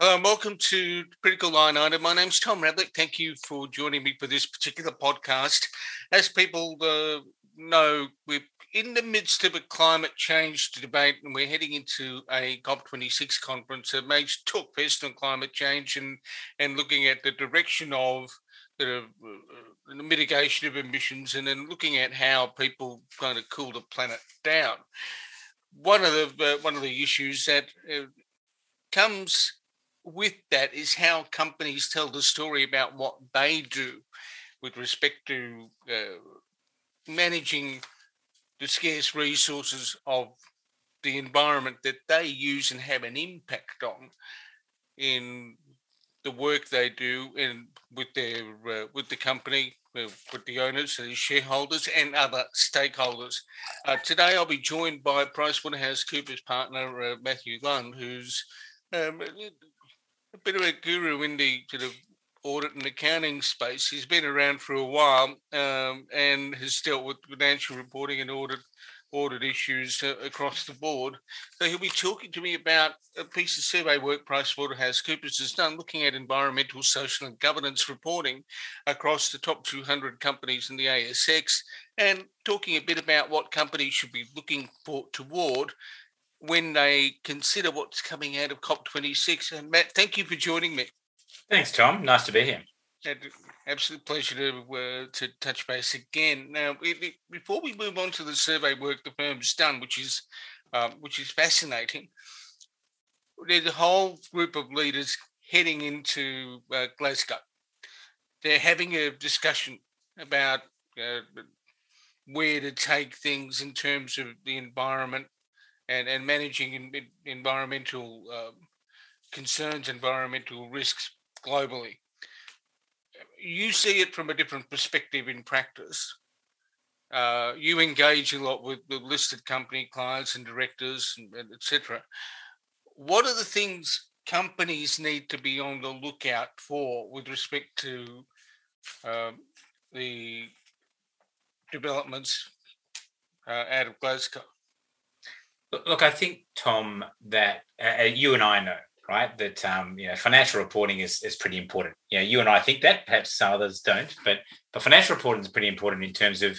Hello and welcome to Critical Line Item. My name's Tom Ravlic. Thank you for joining me for this particular podcast. As people uh, know, we're in the midst of a climate change debate and we're heading into a COP26 conference, a major talk fest on climate change and, and looking at the direction of the, uh, the mitigation of emissions and then looking at how people kind of cool the planet down. One of the uh, one of the issues that uh, comes with that is how companies tell the story about what they do with respect to uh, managing the scarce resources of the environment that they use and have an impact on in the work they do and with their uh, with the company uh, with the owners the shareholders and other stakeholders. Uh, today i'll be joined by pricewaterhousecoopers partner uh, matthew lund who's um, a bit of a guru in the sort of audit and accounting space. He's been around for a while um, and has dealt with financial reporting and audit audit issues uh, across the board. So he'll be talking to me about a piece of survey work PricewaterhouseCoopers has done looking at environmental, social, and governance reporting across the top 200 companies in the ASX and talking a bit about what companies should be looking for toward when they consider what's coming out of COP26. And Matt, thank you for joining me. Thanks, Tom. Nice to be here. Absolute pleasure to uh, to touch base again. Now, before we move on to the survey work the firm's done, which is um, which is fascinating, there's a whole group of leaders heading into uh, Glasgow. They're having a discussion about uh, where to take things in terms of the environment and, and managing environmental um, concerns, environmental risks globally. You see it from a different perspective in practice. Uh, you engage a lot with listed company clients and directors, and etc. What are the things companies need to be on the lookout for with respect to um, the developments uh, out of Glasgow? Look, I think Tom that uh, uh, you and I know, right, that um, you know financial reporting is is pretty important. You know, you and I think that perhaps some others don't, but but financial reporting is pretty important in terms of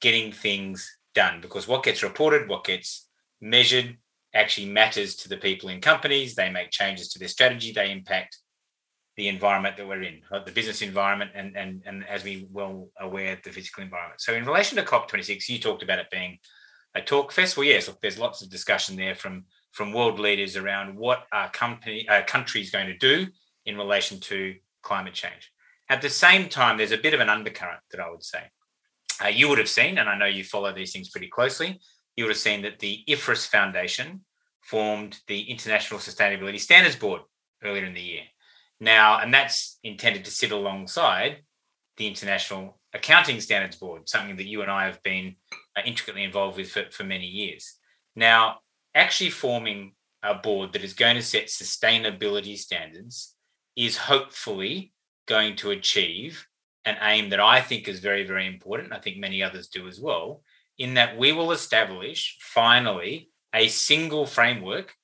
getting things done because what gets reported, what gets measured, actually matters to the people in companies. They make changes to their strategy. They impact the environment that we're in, the business environment, and and and as we well aware, the physical environment. So in relation to COP26, you talked about it being a talk fest. Well, yes, look, there's lots of discussion there from from world leaders around what our company, our country is going to do in relation to climate change. At the same time, there's a bit of an undercurrent that I would say. Uh, you would have seen, and I know you follow these things pretty closely. You would have seen that the IFRS Foundation formed the International Sustainability Standards Board earlier in the year. Now, and that's intended to sit alongside the International Accounting Standards Board, something that you and I have been uh, intricately involved with for, for many years. Now, actually forming a board that is going to set sustainability standards is hopefully going to achieve an aim that I think is very, very important. I think many others do as well, in that we will establish finally a single framework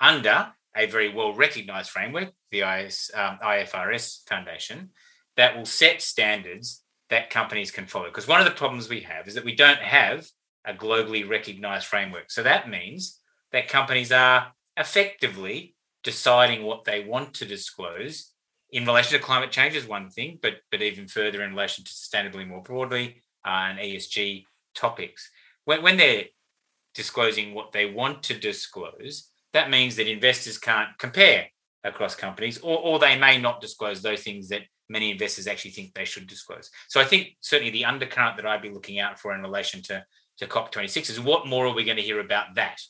under a very well recognized framework, the IS, um, IFRS Foundation, that will set standards that companies can follow. Because one of the problems we have is that we don't have a globally recognized framework. So that means that companies are effectively deciding what they want to disclose in relation to climate change is one thing, but but even further in relation to sustainability more broadly uh, and ESG topics. When, when they're disclosing what they want to disclose, that means that investors can't compare across companies, or, or they may not disclose those things that many investors actually think they should disclose. So I think certainly the undercurrent that I'd be looking out for in relation to, to COP26 is what more are we going to hear about that?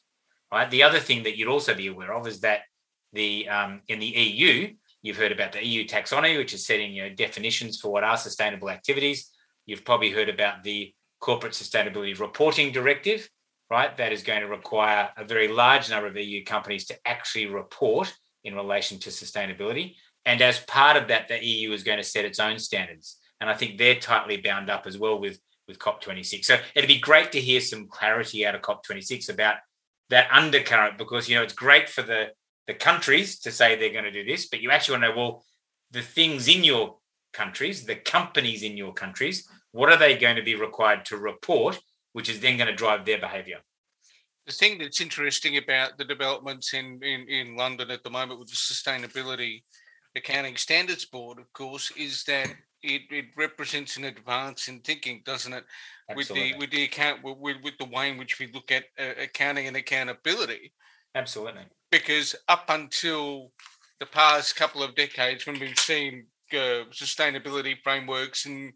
Right. The other thing that you'd also be aware of is that the um, in the EU, you've heard about the EU taxonomy, which is setting you know, definitions for what are sustainable activities. You've probably heard about the Corporate Sustainability Reporting Directive, right? That is going to require a very large number of EU companies to actually report in relation to sustainability. And as part of that, the EU is going to set its own standards. And I think they're tightly bound up as well with, with COP26. So it'd be great to hear some clarity out of COP26 about that undercurrent because, you know, it's great for the, the countries to say they're going to do this, but you actually want to know, well, the things in your countries, the companies in your countries, what are they going to be required to report, which is then going to drive their behavior? The thing that's interesting about the developments in, in, in London at the moment with the Sustainability Accounting Standards Board, of course, is that it, it represents an advance in thinking, doesn't it? Absolutely. With the with the account with, with the way in which we look at uh, accounting and accountability. Absolutely. Because up until the past couple of decades, when we've seen uh, sustainability frameworks and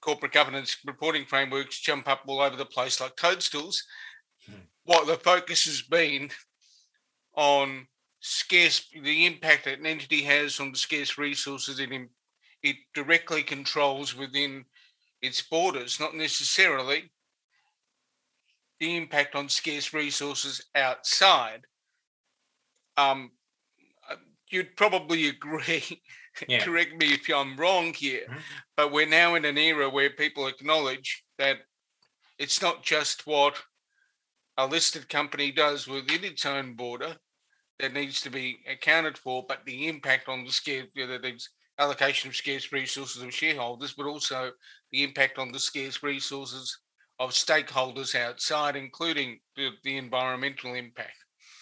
corporate governance reporting frameworks jump up all over the place like toadstools, hmm. what the focus has been on scarce the impact that an entity has on the scarce resources it it directly controls within its borders, not necessarily the impact on scarce resources outside. Um, uh, you'd probably agree. Yeah. correct me if I'm wrong here, mm-hmm. but we're now in an era where people acknowledge that it's not just what a listed company does within its own border that needs to be accounted for, but the impact on the scarce, you know, the allocation of scarce resources of shareholders, but also the impact on the scarce resources of stakeholders outside, including the, the environmental impact.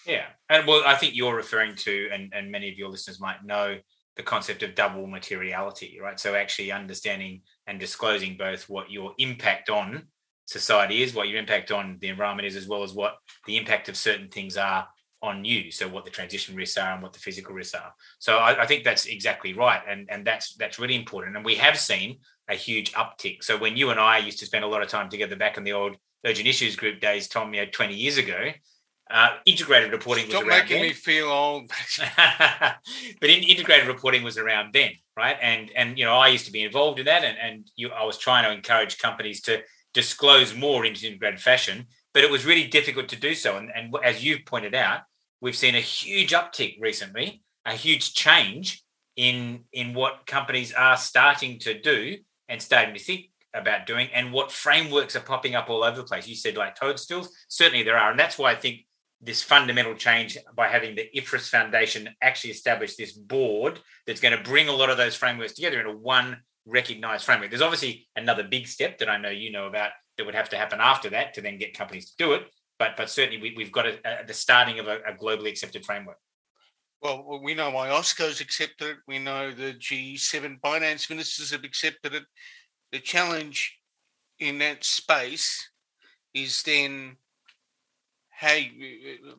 Yeah. And well, I think you're referring to, and, and many of your listeners might know, the concept of double materiality, right? So actually understanding and disclosing both what your impact on society is, what your impact on the environment is, as well as what the impact of certain things are on you. So what the transition risks are and what the physical risks are. So I, I, think that's exactly right, and and that's that's really important. And we have seen a huge uptick. So when you and I used to spend a lot of time together back in the old urgent issues group days, Tom, you know, 20 years ago, uh, integrated reporting Stop was around making then. me feel old. but in, integrated reporting was around then, right? And and you know, I used to be involved in that, and and you, I was trying to encourage companies to disclose more in integrated fashion, but it was really difficult to do so. And, and as you've pointed out, we've seen a huge uptick recently, a huge change in in what companies are starting to do and starting to think about doing and what frameworks are popping up all over the place. You said like toadstools, certainly there are, and that's why I think this fundamental change by having the IFRS Foundation actually establish this board that's going to bring a lot of those frameworks together into one recognized framework. There's obviously another big step that I know you know about that would have to happen after that to then get companies to do it but but certainly we, have got a, a, the starting of a, a, globally accepted framework. Well, we know IOSCO's accepted it. We know the G7 finance ministers have accepted it. The challenge in that space is then hey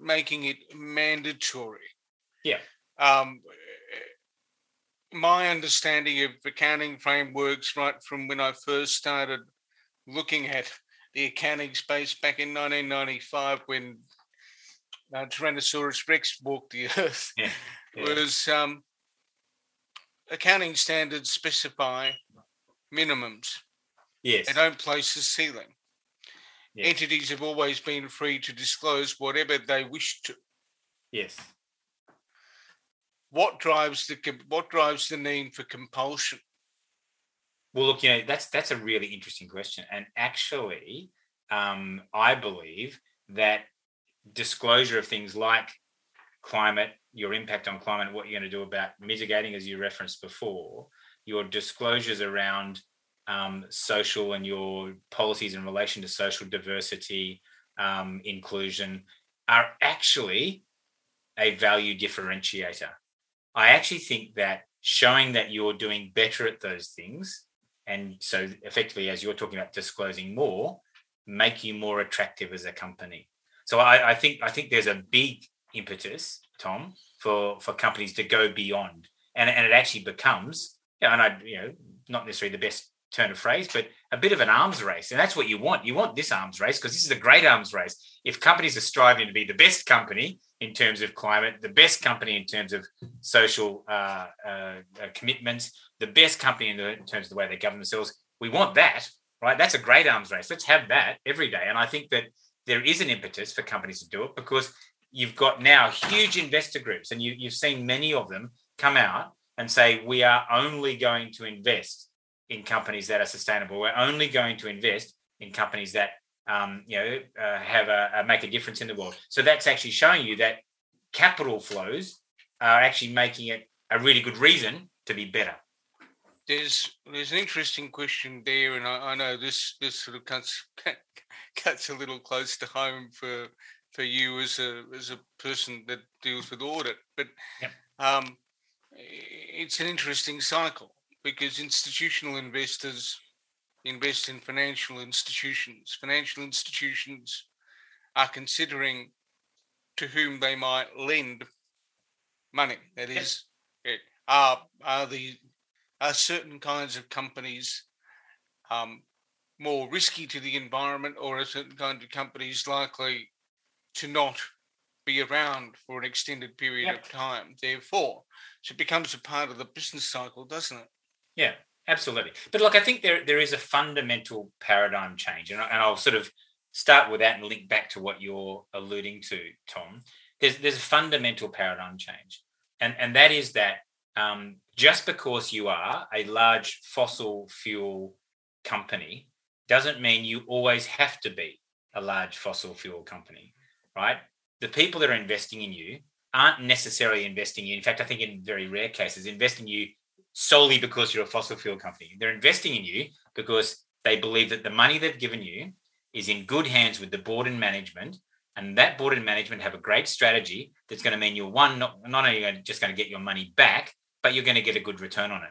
making it mandatory. Yeah. Um, my understanding of accounting frameworks, right from when I first started looking at the accounting space back in 1995 when uh, Tyrannosaurus Rex walked the earth yeah, yeah. was um, accounting standards specify minimums. Yes. They don't place a ceiling. Yes. Entities have always been free to disclose whatever they wish to. Yes. What drives the what drives the need for compulsion? Well, look, you know that's that's a really interesting question, and actually, um, I believe that disclosure of things like climate, your impact on climate, what you're going to do about mitigating, as you referenced before, your disclosures around um, social and your policies in relation to social diversity, um, inclusion, are actually a value differentiator. I actually think that showing that you're doing better at those things and so effectively as you're talking about disclosing more make you more attractive as a company. So I, I, think i think there's a big impetus tom for for companies to go beyond. And, and it actually becomes and i you know not necessarily the best turn of phrase but a bit of an arms race and that's what you want you want this arms race because this is a great arms race if companies are striving to be the best company in terms of climate, the best company in terms of social uh, uh, uh, commitments, the best company in, the, in, terms of the way they govern themselves. We want that, right? That's a great arms race. Let's have that every day. And I think that there is an impetus for companies to do it because you've got now huge investor groups, and you, you've seen many of them come out and say, we are only going to invest in companies that are sustainable. We're only going to invest in companies that um, you know, uh, have a, a, make a difference in the world. So that's actually showing you that capital flows are actually making it a really good reason to be better. There's there's an interesting question there, and I, I know this this sort of cuts cuts a little close to home for for you as a as a person that deals with audit, but Yep. um, it's an interesting cycle because institutional investors invest in financial institutions. Financial institutions are considering to whom they might lend money. That is, are are the are certain kinds of companies um, more risky to the environment, or are certain kinds of companies likely to not be around for an extended period Yep. of time? Therefore, so it becomes a part of the business cycle, doesn't it? Yeah, absolutely. But look, I think there there is a fundamental paradigm change, and, I, and I'll sort of start with that and link back to what you're alluding to, Tom. There's there's a fundamental paradigm change, and and that is that um, just because you are a large fossil fuel company doesn't mean you always have to be a large fossil fuel company, right? The people that are investing in you aren't necessarily investing in you. In fact, I think in very rare cases, investing in you solely because you're a fossil fuel company. They're investing in you because they believe that the money they've given you is in good hands with the board and management. And that board and management have a great strategy that's going to mean you're one, not, not only just going to get your money back, but you're going to get a good return on it.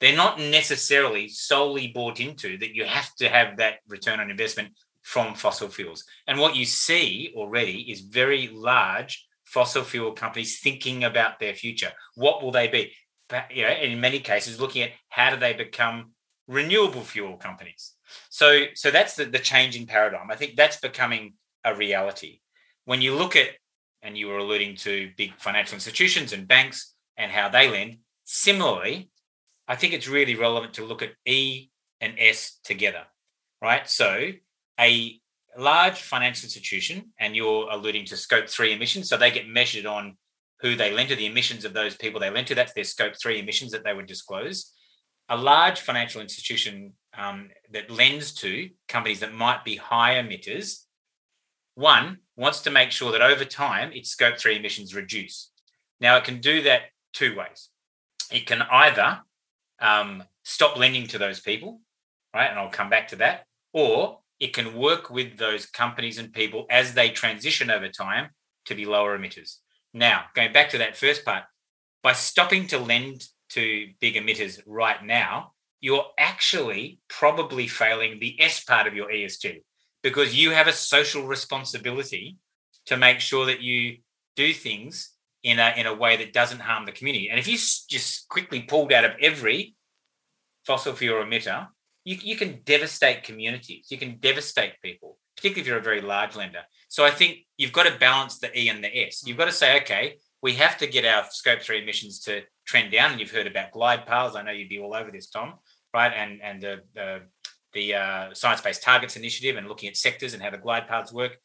They're not necessarily solely bought into that you have to have that return on investment from fossil fuels. And what you see already is very large fossil fuel companies thinking about their future. What will they be? You know, in many cases, looking at how do they become renewable fuel companies. So, so that's the, the change in paradigm. I think that's becoming a reality. When you look at, and you were alluding to big financial institutions and banks and how they lend, similarly, I think it's really relevant to look at E and S together, right? So, a large financial institution, and you're alluding to scope three emissions, so they get measured on who they lend to, the emissions of those people they lend to. That's their scope three emissions that they would disclose. A large financial institution um, that lends to companies that might be high emitters, one wants to make sure that over time its scope three emissions reduce. Now, it can do that two ways. It can either um, stop lending to those people, right? And I'll come back to that, or it can work with those companies and people as they transition over time to be lower emitters. Now, going back to that first part, by stopping to lend to big emitters right now, you're actually probably failing the S part of your ESG because you have a social responsibility to make sure that you do things in a, in a way that doesn't harm the community. And if you just quickly pulled out of every fossil fuel emitter, you, you can devastate communities, you can devastate people, particularly if you're a very large lender. So I think you've got to balance the E and the S. You've got to say, okay, we have to get our scope three emissions to trend down. And you've heard about glide paths. I know you'd be all over this, Tom, right? And and the the, the uh, science-based targets initiative and looking at sectors and how the glide paths work.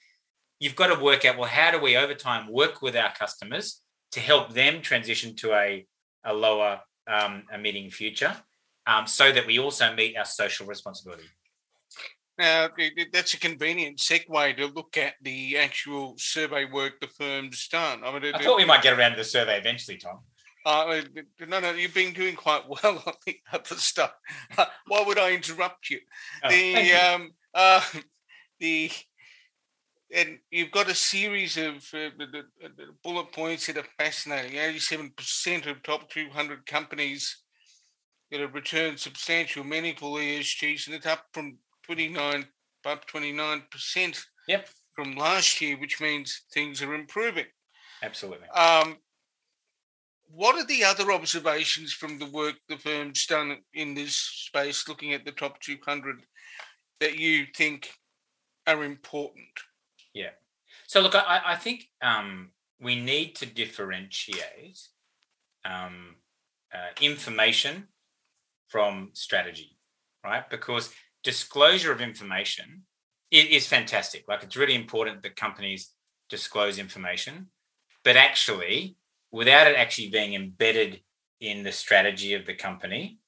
You've got to work out well, how do we over time work with our customers to help them transition to a a lower um, emitting future, um, so that we also meet our social responsibility. Now, that's a convenient segue to look at the actual survey work the firm's done. I mean, it- I thought we might get around to the survey eventually, Tom. Uh, no, no, you've been doing quite well on the other stuff. Uh, Why would I interrupt you? Oh, the you. um, uh, the and you've got a series of uh, the, the, the bullet points that are fascinating. Eighty-seven percent of top two hundred companies that have returned substantial, meaningful ESGs, and it's up from twenty-nine, up twenty-nine percent Yep, from last year, which means things are improving. absolutely. Um, what are the other observations from the work the firm's done in this space, looking at the top 200, that you think are important? Yeah. So look, I, I think um, we need to differentiate um, uh, information from strategy, right? Because disclosure of information is, fantastic. Like it's really important that companies disclose information, but actually, without it actually being embedded in the strategy of the company,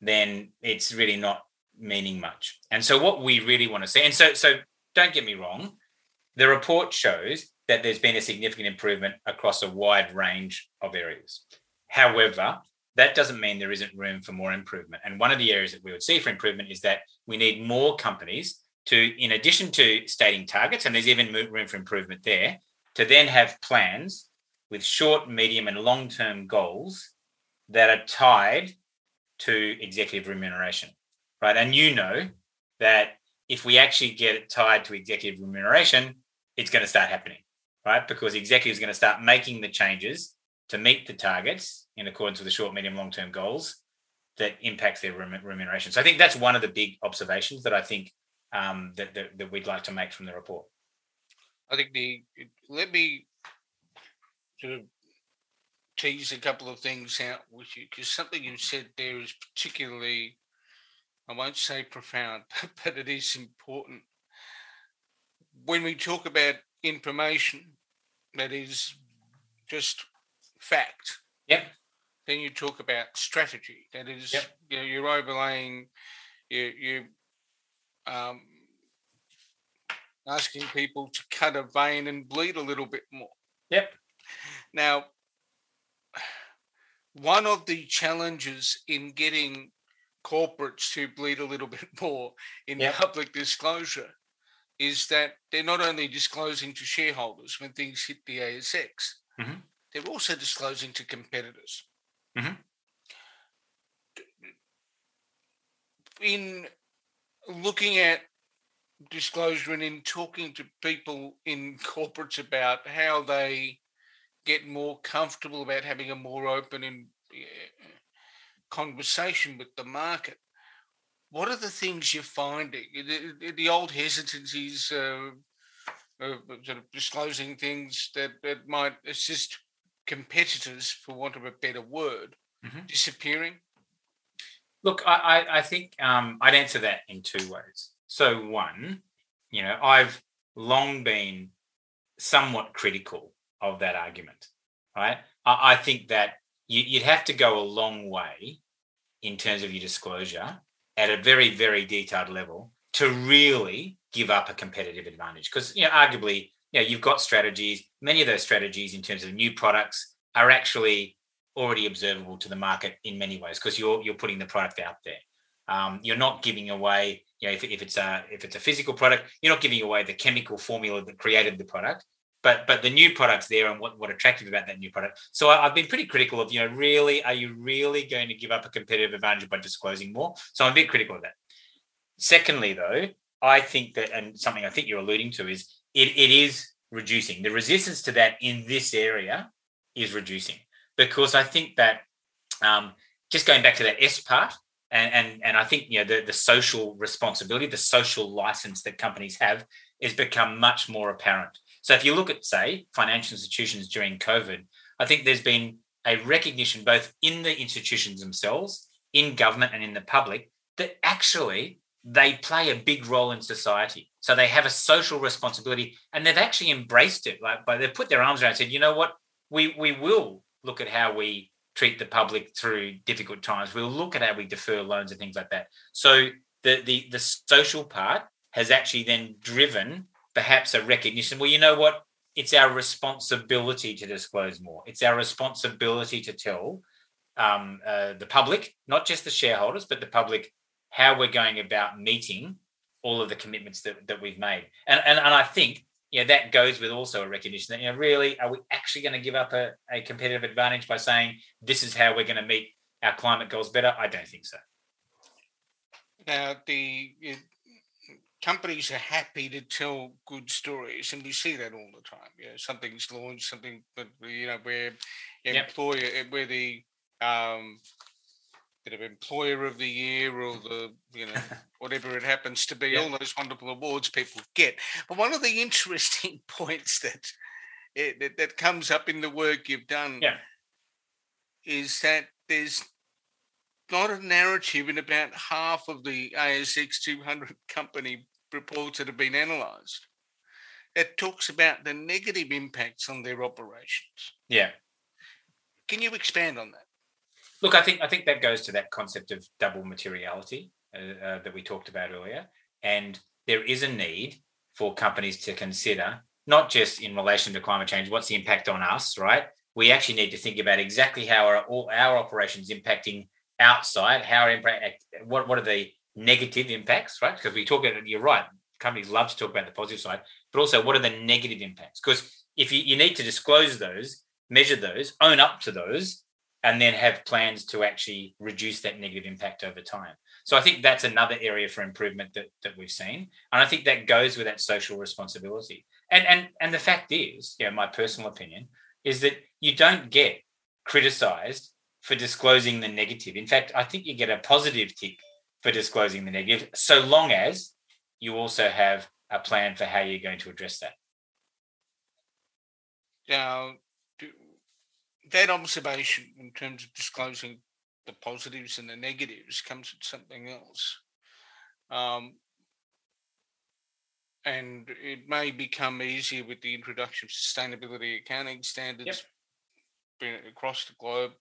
then it's really not meaning much. And so, what we really want to see, and so, so don't get me wrong, the report shows that there's been a significant improvement across a wide range of areas. However, that doesn't mean there isn't room for more improvement. And one of the areas that we would see for improvement is that we need more companies to, in addition to stating targets, and there's even room for improvement there, to then have plans with short, medium, and long term goals that are tied to executive remuneration, right? And you know that if we actually get it tied to executive remuneration, it's going to start happening, right? Because executives are going to start making the changes to meet the targets in accordance with the short, medium, long term goals that impacts their remuneration. So I think that's one of the big observations that I think um, that, that, that we'd like to make from the report. I think the let me sort of tease a couple of things out with you because something you said there is particularly, I won't say profound, but it is important. When we talk about information that is just fact. Yep. Then you talk about strategy. That is, yep. you know, you're overlaying, you you um, asking people to cut a vein and bleed a little bit more. Yep. Now, one of the challenges in getting corporates to bleed a little bit more in yep. public disclosure is that they're not only disclosing to shareholders when things hit the ASX, mm-hmm. They're also disclosing to competitors. Mm-hmm. In looking at disclosure and in talking to people in corporates about how they get more comfortable about having a more open and uh, conversation with the market. What are the things you're finding? The, the old hesitancies, uh, uh, sort of disclosing things that, that might assist competitors, for want of a better word, mm-hmm. disappearing? Look, I, I think um, I'd answer that in two ways. So, one, you know, I've long been somewhat critical of that argument, right? I, I think that you, would have to go a long way in terms of your disclosure at a very, very detailed level to really give up a competitive advantage. Because, you know, arguably, you know, you've got strategies. Many of those strategies, in terms of new products, are actually already observable to the market in many ways because you're you're putting the product out there. Um, you're not giving away, you know, if, if it's a if it's a physical product, you're not giving away the chemical formula that created the product but but the new products there and what what attractive about that new product. So I, have been pretty critical of you know really are you really going to give up a competitive advantage by disclosing more? So I'm a bit critical of that. Secondly, though, I think that and something I think you're alluding to is it, it is reducing the resistance to that in this area is reducing because I think that um, just going back to that S part and and and I think you know the the social responsibility, the social license that companies have, has become much more apparent. So if you look at, say, financial institutions during COVID, I think there's been a recognition both in the institutions themselves, in government, and in the public that actually they play a big role in society. So they have a social responsibility, and they've actually embraced it. Like, but they've put their arms around and said, you know what, we we will look at how we treat the public through difficult times. We'll look at how we defer loans and things like that. So the the the social part has actually then driven perhaps a recognition. Well, you know what? It's our responsibility to disclose more. It's our responsibility to tell um, uh, the public, not just the shareholders, but the public, how we're going about meeting all of the commitments that, that we've made. And, and, and I think you know, that goes with also a recognition that, you know, really, are we actually going to give up a, a competitive advantage by saying this is how we're going to meet our climate goals better? I don't think so. Now, the companies are happy to tell good stories, and we see that all the time. You know, something's launched, something, but you know, where yep. employer, where the um, bit of employer of the year or the you know whatever it happens to be, yep. all those wonderful awards people get. But one of the interesting points that it, that, that comes up in the work you've done yeah. is that there's not a narrative in about half of the ASX 200 company reports that have been analysed that talks about the negative impacts on their operations. Yeah. Can you expand on that? Look, I think I think that goes to that concept of double materiality uh, uh, that we talked about earlier, and there is a need for companies to consider not just in relation to climate change, what's the impact on us, right? We actually need to think about exactly how are all our operations impacting outside, how impact, what, what are the negative impacts, right? Because we talk about, you're right, companies love to talk about the positive side, but also what are the negative impacts? Because if you, you need to disclose those, measure those, own up to those, and then have plans to actually reduce that negative impact over time. So I think that's another area for improvement that, that we've seen. And I think that goes with that social responsibility. And and and the fact is, you know, my personal opinion is that you don't get criticized for disclosing the negative. In fact, I think you get a positive tick for disclosing the negative, so long as you also have a plan for how you're going to address that. Now, that observation in terms of disclosing the positives and the negatives comes with something else. Um, and it may become easier with the introduction of sustainability accounting standards yep. across the globe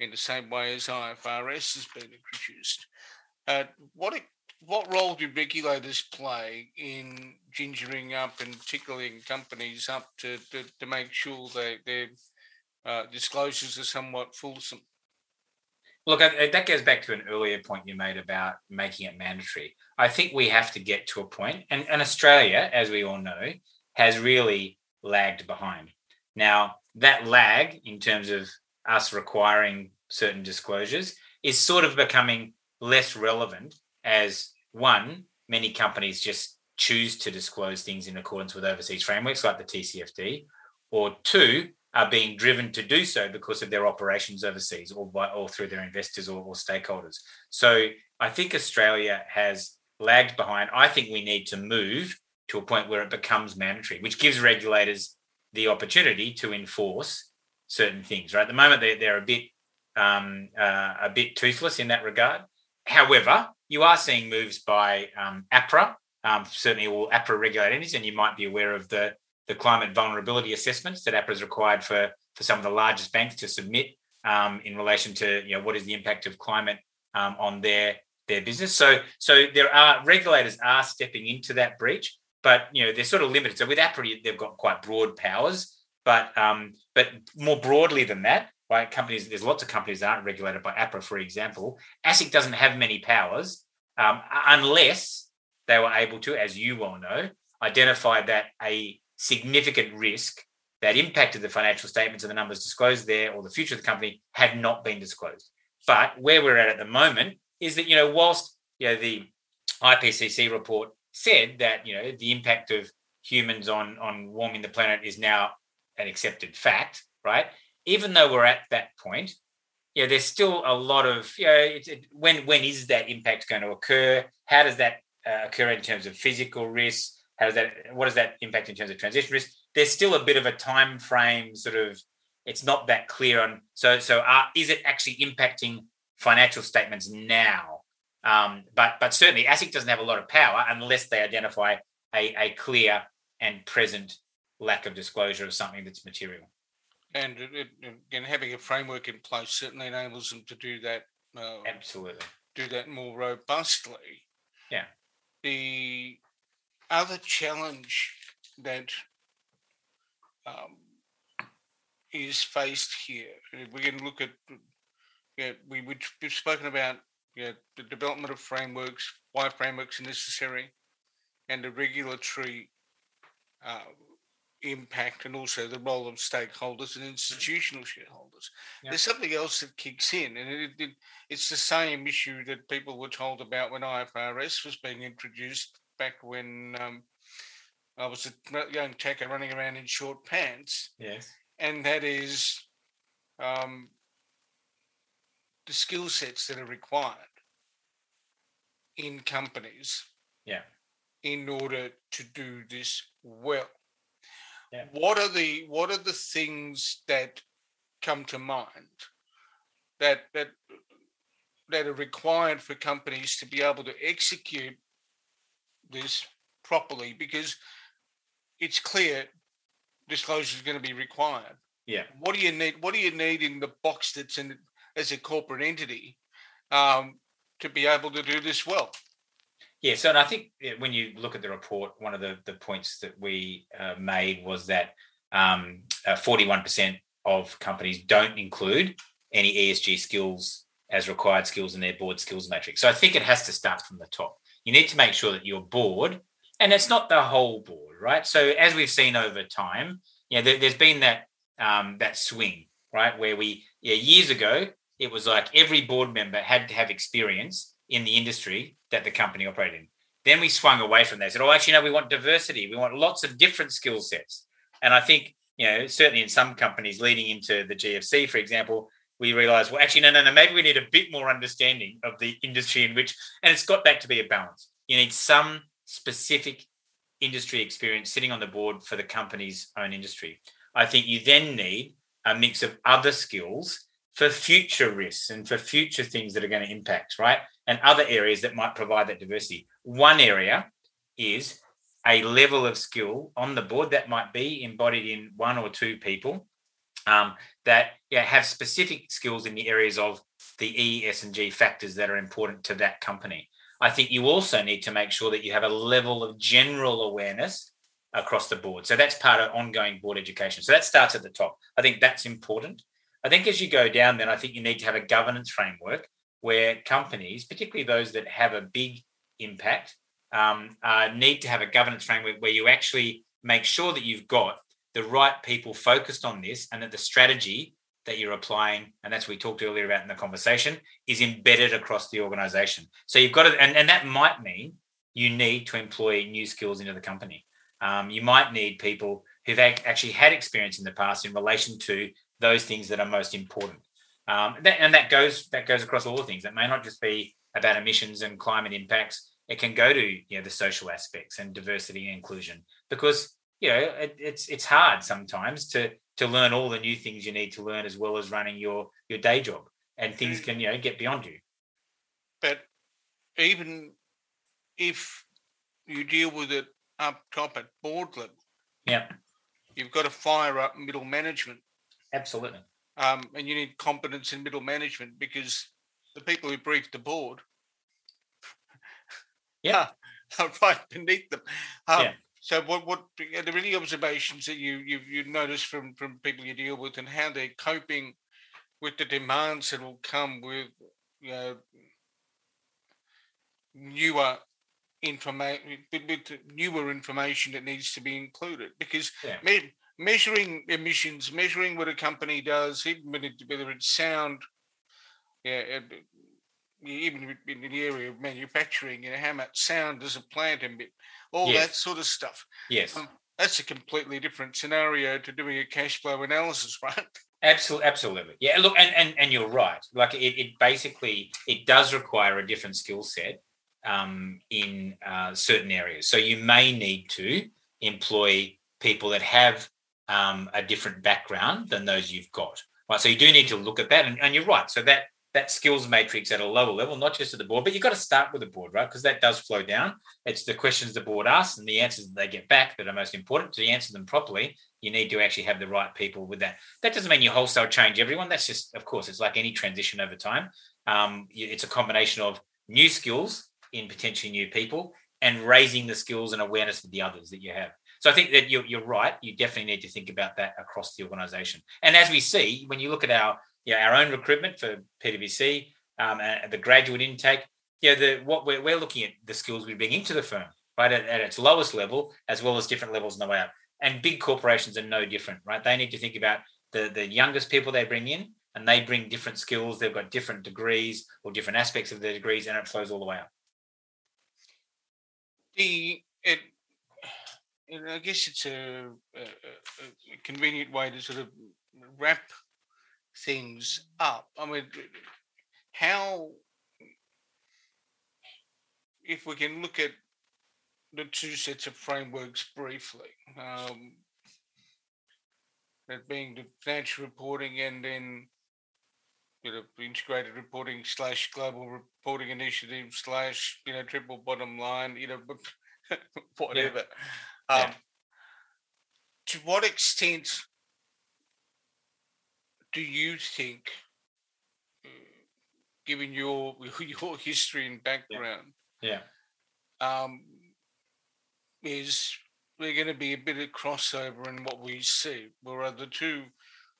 in the same way as IFRS has been introduced. Uh, what what role do regulators play in gingering up and tickling companies up to, to, to make sure that their uh, disclosures are somewhat fulsome? Look, that goes back to an earlier point you made about making it mandatory. I think we have to get to a point, and, and Australia, as we all know, has really lagged behind. Now, that lag in terms of us requiring certain disclosures is sort of becoming less relevant as one, many companies just choose to disclose things in accordance with overseas frameworks like the TCFD, or two, are being driven to do so because of their operations overseas or by or through their investors or, or stakeholders. So I think Australia has lagged behind. I think we need to move to a point where it becomes mandatory, which gives regulators the opportunity to enforce certain things. Right at the moment, they're, they're a bit um, uh, a bit toothless in that regard. However, you are seeing moves by um, APRA, um, certainly all APRA entities, and you might be aware of the the climate vulnerability assessments that APRA is required for, for some of the largest banks to submit um, in relation to you know what is the impact of climate um, on their their business. So so there are regulators are stepping into that breach, but you know they're sort of limited. So with APRA, they've got quite broad powers, but um, but more broadly than that, right? Companies there's lots of companies that aren't regulated by APRA, for example. ASIC doesn't have many powers um, unless they were able to, as you well know, identify that a significant risk that impacted the financial statements and the numbers disclosed there or the future of the company had not been disclosed. But where we're at at the moment is that, you know, whilst, you know, the IPCC report said that, you know, the impact of humans on, on warming the planet is now an accepted fact, right? Even though we're at that point, you know, there's still a lot of, you know, it, when, when is that impact going to occur? How does that uh, occur in terms of physical risks? How does that? What does that impact in terms of transition risk? There's still a bit of a time frame, sort of. It's not that clear on. So, so uh, is it actually impacting financial statements now? Um, but but certainly, ASIC doesn't have a lot of power unless they identify a, a clear and present lack of disclosure of something that's material. And, it, and having a framework in place certainly enables them to do that. Uh, Absolutely. Do that more robustly. Yeah. The other challenge that um, is faced here, we can look at, yeah, we, we've spoken about yeah, the development of frameworks, why frameworks are necessary, and the regulatory uh, impact and also the role of stakeholders and institutional shareholders. There's something else that kicks in, and it, it, it's the same issue that people were told about when IFRS was being introduced back when um, I was a young tacker running around in short pants. Yes. And that is um, the skill sets that are required in companies. Yeah. In order to do this well. Yeah. What are the what are the things that come to mind that that that are required for companies to be able to execute this properly because it's clear disclosure is going to be required. Yeah. What do you need? What do you need in the box that's in as a corporate entity um, to be able to do this well? Yeah, so and I think when you look at the report, one of the, the points that we uh, made was that um, uh, 41% of companies don't include any ESG skills as required skills in their board skills matrix. So I think it has to start from the top. You need to make sure that your board, and it's not the whole board, right? So as we've seen over time, yeah, there, has been that um, that swing, right, where we yeah years ago it was like every board member had to have experience in the industry that the company operated in. Then we swung away from that. Said, "Oh, actually, no, we want diversity. We want lots of different skill sets." And I think you know, certainly in some companies leading into the GFC, for example, we realized, well, actually, no, no, no, maybe we need a bit more understanding of the industry in which, and it's got back to be a balance. You need some specific industry experience sitting on the board for the company's own industry. I think you then need a mix of other skills for future risks and for future things that are going to impact, right? And other areas that might provide that diversity. One area is a level of skill on the board that might be embodied in one or two people um, that yeah, have specific skills in the areas of the E, S, and G factors that are important to that company. I think you also need to make sure that you have a level of general awareness across the board. So that's part of ongoing board education. So that starts at the top. I think that's important. I think as you go down, then I think you need to have a governance framework where companies, particularly those that have a big impact, um, uh, need to have a governance framework where you actually make sure that you've got the right people focused on this and that the strategy that you're applying, and that's what we talked earlier about in the conversation, is embedded across the organization. So you've got to, and, and that might mean you need to employ new skills into the company. Um, you might need people who've actually had experience in the past in relation to those things that are most important. Um, that, and that goes that goes across all the things. It may not just be about emissions and climate impacts it can go to you know the social aspects and diversity and inclusion because you know it, it's it's hard sometimes to to learn all the new things you need to learn as well as running your your day job and things mm. can you know get beyond you but even if you deal with it up top at board level yeah you've got to fire up middle management absolutely um, and you need competence in middle management because the people who brief the board yeah, are right beneath them. Um, yeah. So, what what are there any observations that you you've, you've noticed from from people you deal with and how they're coping with the demands that will come with you know newer information with newer information that needs to be included because yeah. me- measuring emissions, measuring what a company does, even whether it's sound, yeah, even in the area of manufacturing, you know, how much sound does a plant emit, all yes. that sort of stuff. Yes. Um, that's a completely different scenario to doing a cash flow analysis, right? Absolutely, absolutely. Yeah, look, and and, and you're right. Like it, it basically it does require a different skill set um, in uh, certain areas. So you may need to employ people that have um, a different background than those you've got. Right. So you do need to look at that, and, and you're right. So that that skills matrix at a lower level, not just at the board, but you've got to start with the board, right? Because that does flow down. It's the questions the board asks and the answers that they get back that are most important. To answer them properly, you need to actually have the right people with that. That doesn't mean you wholesale change everyone. That's just, of course, it's like any transition over time. Um, it's a combination of new skills in potentially new people and raising the skills and awareness of the others that you have. So I think that you're, you're right. You definitely need to think about that across the organization. And as we see, when you look at our you know, our own recruitment for PwC, um, and the graduate intake. You know, the what we're, we're looking at the skills we bring into the firm, right, at, at its lowest level, as well as different levels on the way up. And big corporations are no different, right? They need to think about the the youngest people they bring in, and they bring different skills. They've got different degrees or different aspects of their degrees, and it flows all the way up. The it, I guess it's a, a, a convenient way to sort of wrap things up. I mean, how, if we can look at the two sets of frameworks briefly, um, that being the financial reporting and then you know integrated reporting slash global reporting initiative slash you know triple bottom line you know whatever yeah. Um, yeah. to what extent do you think, given your your history and background, yeah, um, is we're going to be a bit of crossover in what we see. Where the two,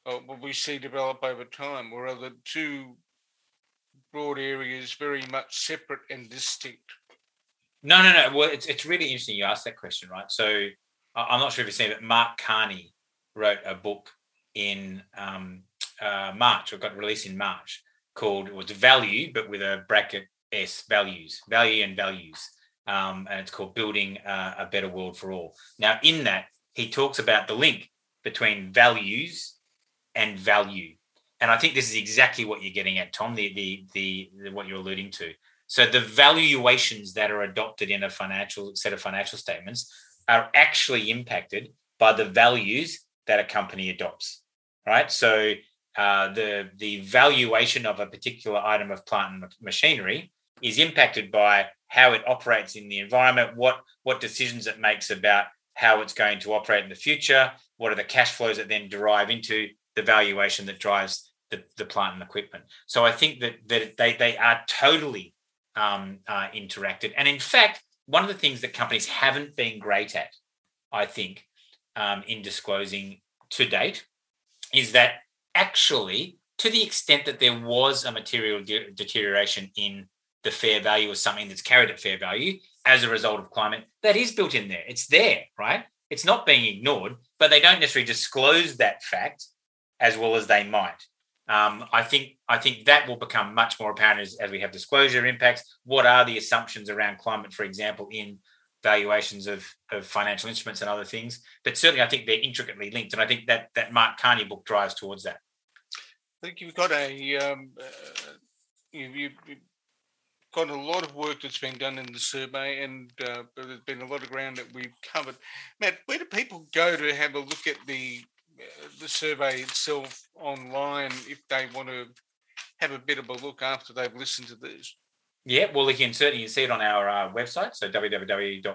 uh, what we see develop over time, where are the two broad areas very much separate and distinct. No, no, no. Well, it's, it's really interesting you asked that question, right? So I'm not sure if you've seen it, Mark Carney wrote a book in um, uh, March, or got released in March, called, was Value, but with a bracket S, Values, Value and Values um, and it's called Building uh, a Better World for All. Now, in that, he talks about the link between values and value, and I think this is exactly what you're getting at, Tom. The the the, the what you're alluding to. So the valuations that are adopted in a financial set of financial statements are actually impacted by the values that a company adopts, right? So uh, the the valuation of a particular item of plant and machinery is impacted by how it operates in the environment, what what decisions it makes about how it's going to operate in the future, what are the cash flows that then derive into the valuation that drives the, the plant and equipment. So I think that that they they are totally um, uh, interacted, and in fact, one of the things that companies haven't been great at, I think, um, in disclosing to date, is that actually, to the extent that there was a material de- deterioration in the fair value of something that's carried at fair value as a result of climate, that is built in there. It's there, right? It's not being ignored, but they don't necessarily disclose that fact as well as they might. Um, I think I think that will become much more apparent as, as we have disclosure impacts. What are the assumptions around climate, for example, in valuations of, of financial instruments and other things? But certainly, I think they're intricately linked, and I think that that Mark Carney book drives towards that. I think you've got a um, uh, you, you, got a lot of work that's been done in the survey, and uh, there's been a lot of ground that we've covered. Matt, where do people go to have a look at the uh, the survey itself online if they want to have a bit of a look after they've listened to this? Yeah, well, you can certainly see it on our uh, website, so www.pwc.com,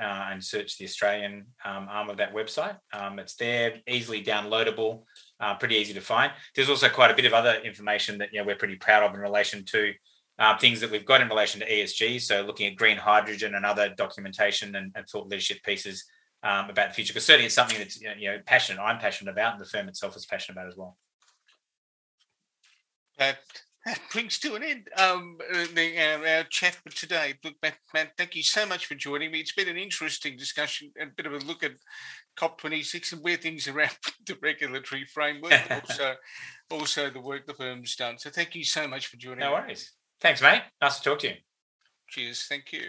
uh, and search the Australian um, arm of that website. Um, it's there, easily downloadable, uh, pretty easy to find. There's also quite a bit of other information that you know we're pretty proud of in relation to um, things that we've got in relation to ESG. So looking at green hydrogen and other documentation and, and thought leadership pieces um, about the future. Because certainly it's something that's you know passionate. I'm passionate about, and the firm itself is passionate about as well. That, that brings to an end um, the, our chat for today. Look, Matt, Matt, thank you so much for joining me. It's been an interesting discussion, a bit of a look at COP26 and where things are at the regulatory framework, also also the work the firm's done. So thank you so much for joining. No worries. Thanks, mate. Nice to talk to you. Cheers. Thank you.